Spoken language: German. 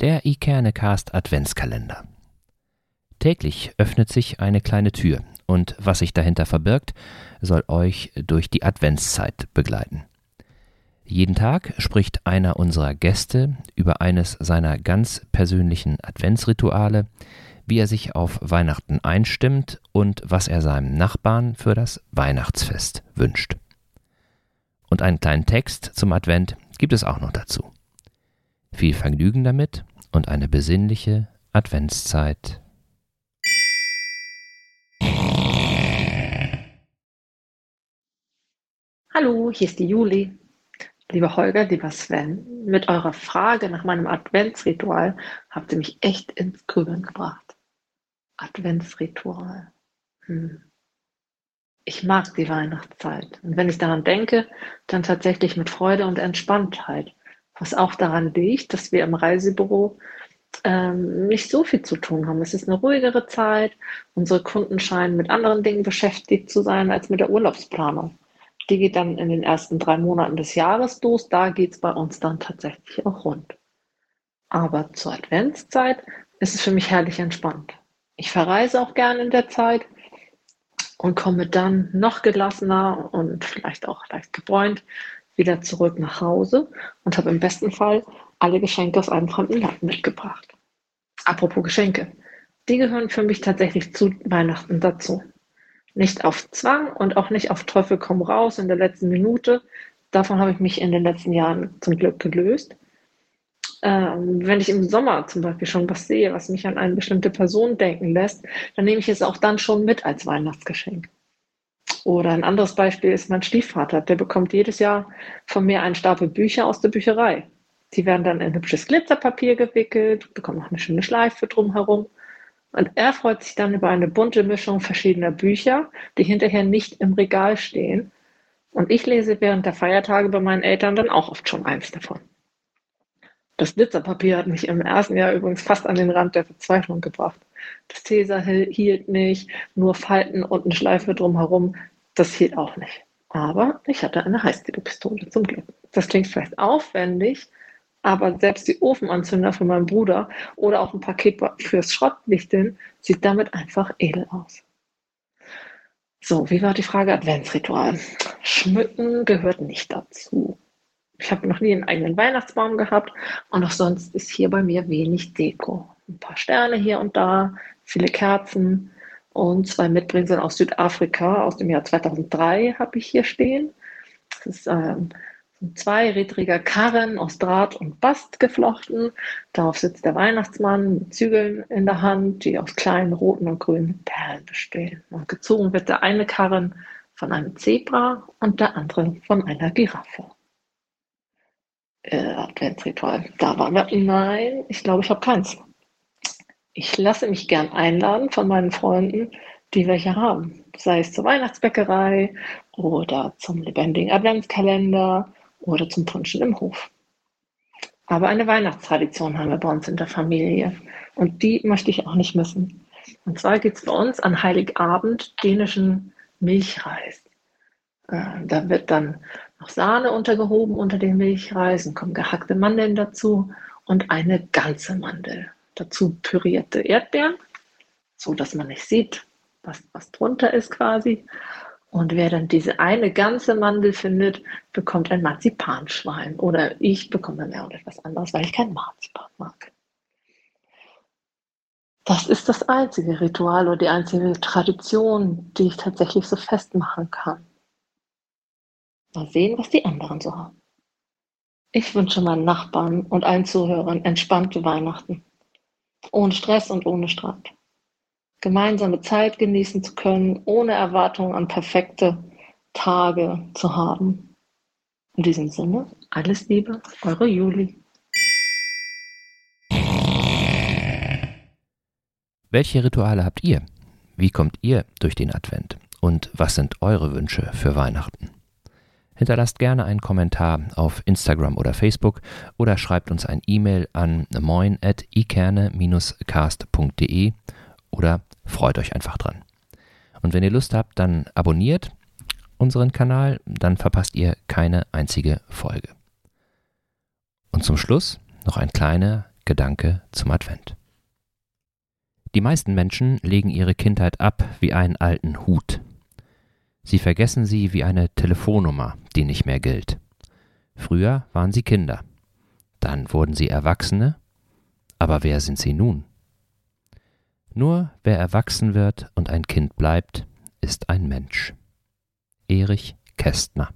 Der iKernecast Adventskalender. Täglich öffnet sich eine kleine Tür und was sich dahinter verbirgt, soll euch durch die Adventszeit begleiten. Jeden Tag spricht einer unserer Gäste über eines seiner ganz persönlichen Adventsrituale, wie er sich auf Weihnachten einstimmt und was er seinem Nachbarn für das Weihnachtsfest wünscht. Und einen kleinen Text zum Advent gibt es auch noch dazu. Viel Vergnügen damit und eine besinnliche Adventszeit. Hallo, hier ist die Juli. Lieber Holger, lieber Sven, mit eurer Frage nach meinem Adventsritual habt ihr mich echt ins Grübeln gebracht. Adventsritual. Hm. Ich mag die Weihnachtszeit. Und wenn ich daran denke, dann tatsächlich mit Freude und Entspanntheit. Was auch daran liegt, dass wir im Reisebüro ähm, nicht so viel zu tun haben. Es ist eine ruhigere Zeit. Unsere Kunden scheinen mit anderen Dingen beschäftigt zu sein als mit der Urlaubsplanung. Die geht dann in den ersten drei Monaten des Jahres los. Da geht es bei uns dann tatsächlich auch rund. Aber zur Adventszeit ist es für mich herrlich entspannt. Ich verreise auch gerne in der Zeit und komme dann noch gelassener und vielleicht auch leicht gebräunt wieder zurück nach Hause und habe im besten Fall alle Geschenke aus einem fremden Land mitgebracht. Apropos Geschenke. Die gehören für mich tatsächlich zu Weihnachten dazu. Nicht auf Zwang und auch nicht auf Teufel komm raus in der letzten Minute. Davon habe ich mich in den letzten Jahren zum Glück gelöst ähm, wenn ich im Sommer zum Beispiel schon was sehe, was mich an eine bestimmte Person denken lässt, dann nehme ich es auch dann schon mit als Weihnachtsgeschenk. Oder ein anderes Beispiel ist mein Stiefvater, der bekommt jedes Jahr von mir einen Stapel Bücher aus der Bücherei. Die werden dann in hübsches Glitzerpapier gewickelt, bekommen auch eine schöne Schleife drumherum. Und er freut sich dann über eine bunte Mischung verschiedener Bücher, die hinterher nicht im Regal stehen. Und ich lese während der Feiertage bei meinen Eltern dann auch oft schon eins davon. Das Glitzerpapier hat mich im ersten Jahr übrigens fast an den Rand der Verzweiflung gebracht. Das Tesa hielt nicht, nur Falten und eine Schleife drumherum, das hielt auch nicht. Aber ich hatte eine Heißklebepistole zum Glück. Das klingt vielleicht aufwendig, aber selbst die Ofenanzünder von meinem Bruder oder auch ein Paket fürs Schrottlichteln sieht damit einfach edel aus. So, wie war die Frage Adventsritual? Schmücken gehört nicht dazu. Ich habe noch nie einen eigenen Weihnachtsbaum gehabt und auch sonst ist hier bei mir wenig Deko. Ein paar Sterne hier und da, viele Kerzen und zwei Mitbringsel aus Südafrika aus dem Jahr 2003 habe ich hier stehen. Das ist ähm, ein zweirädriger Karren aus Draht und Bast geflochten. Darauf sitzt der Weihnachtsmann mit Zügeln in der Hand, die aus kleinen roten und grünen Perlen bestehen. Und gezogen wird der eine Karren von einem Zebra und der andere von einer Giraffe äh, Adventsritual. Da waren wir. Nein, ich glaube, ich habe keins. Ich lasse mich gern einladen von meinen Freunden, die welche haben. Sei es zur Weihnachtsbäckerei oder zum lebendigen Adventskalender oder zum Punschen im Hof. Aber eine Weihnachtstradition haben wir bei uns in der Familie. Und die möchte ich auch nicht missen. Und zwar gibt es bei uns an Heiligabend dänischen Milchreis. Äh, da wird dann noch Sahne untergehoben unter den Milchreis, kommen gehackte Mandeln dazu und eine ganze Mandel. Dazu pürierte Erdbeeren, so dass man nicht sieht, was, was drunter ist quasi. Und wer dann diese eine ganze Mandel findet, bekommt ein Marzipanschwein. Oder ich bekomme dann auch etwas anderes, weil ich kein Marzipan mag. Das ist das einzige Ritual oder die einzige Tradition, die ich tatsächlich so festmachen kann. Mal sehen, was die anderen so haben. Ich wünsche meinen Nachbarn und allen Zuhörern entspannte Weihnachten. Ohne Stress und ohne Streit. Gemeinsame Zeit genießen zu können, ohne Erwartungen an perfekte Tage zu haben. In diesem Sinne, alles Liebe, eure Juli. Welche Rituale habt ihr? Wie kommt ihr durch den Advent? Und was sind eure Wünsche für Weihnachten? Hinterlasst gerne einen Kommentar auf Instagram oder Facebook oder schreibt uns ein E-Mail an moin.ikerne-cast.de oder freut euch einfach dran. Und wenn ihr Lust habt, dann abonniert unseren Kanal, dann verpasst ihr keine einzige Folge. Und zum Schluss noch ein kleiner Gedanke zum Advent. Die meisten Menschen legen ihre Kindheit ab wie einen alten Hut. Sie vergessen sie wie eine Telefonnummer, die nicht mehr gilt. Früher waren sie Kinder, dann wurden sie Erwachsene, aber wer sind sie nun? Nur wer erwachsen wird und ein Kind bleibt, ist ein Mensch. Erich Kästner